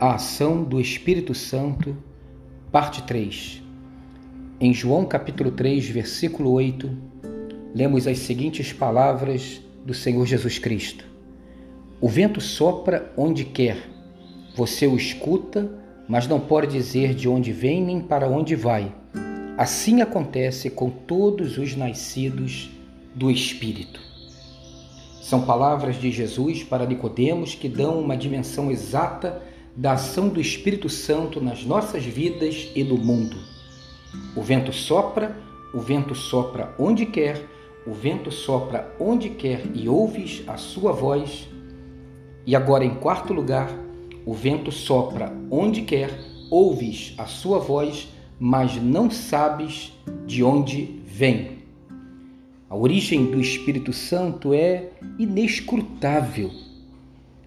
A ação do Espírito Santo, parte 3. Em João capítulo 3, versículo 8, lemos as seguintes palavras do Senhor Jesus Cristo: O vento sopra onde quer, você o escuta, mas não pode dizer de onde vem nem para onde vai. Assim acontece com todos os nascidos do Espírito. São palavras de Jesus para Nicodemos que dão uma dimensão exata da ação do Espírito Santo nas nossas vidas e no mundo. O vento sopra, o vento sopra onde quer, o vento sopra onde quer e ouves a sua voz. E agora, em quarto lugar, o vento sopra onde quer, ouves a sua voz, mas não sabes de onde vem. A origem do Espírito Santo é inescrutável.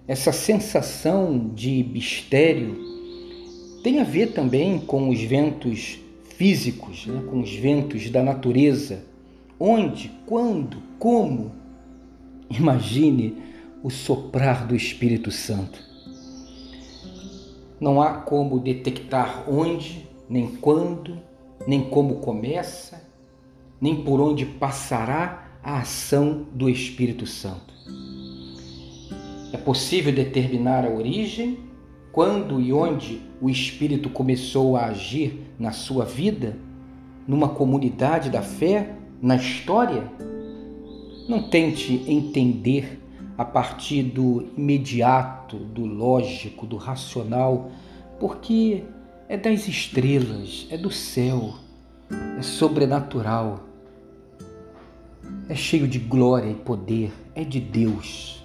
Essa sensação de mistério tem a ver também com os ventos físicos, né? com os ventos da natureza. Onde, quando, como? Imagine o soprar do Espírito Santo. Não há como detectar onde, nem quando, nem como começa, nem por onde passará a ação do Espírito Santo. É possível determinar a origem, quando e onde o Espírito começou a agir na sua vida, numa comunidade da fé, na história? Não tente entender a partir do imediato, do lógico, do racional, porque é das estrelas, é do céu, é sobrenatural é cheio de glória e poder, é de Deus.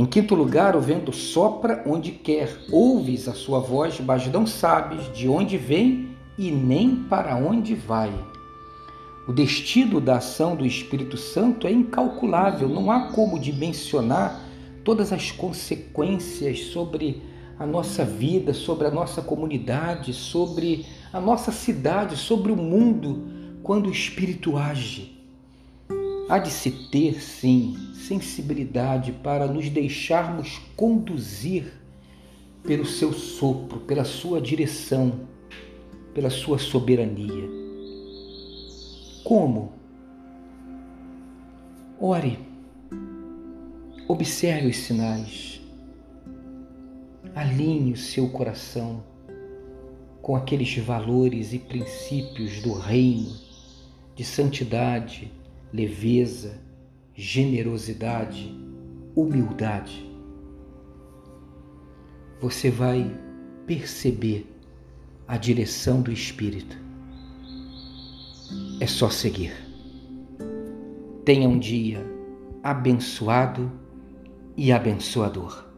Em quinto lugar, o vento sopra onde quer, ouves a sua voz, mas não sabes de onde vem e nem para onde vai. O destino da ação do Espírito Santo é incalculável, não há como dimensionar todas as consequências sobre a nossa vida, sobre a nossa comunidade, sobre a nossa cidade, sobre o mundo, quando o Espírito age. Há de se ter, sim, sensibilidade para nos deixarmos conduzir pelo seu sopro, pela sua direção, pela sua soberania. Como? Ore, observe os sinais, alinhe o seu coração com aqueles valores e princípios do reino de santidade leveza, generosidade, humildade, você vai perceber a direção do Espírito. É só seguir. Tenha um dia abençoado e abençoador.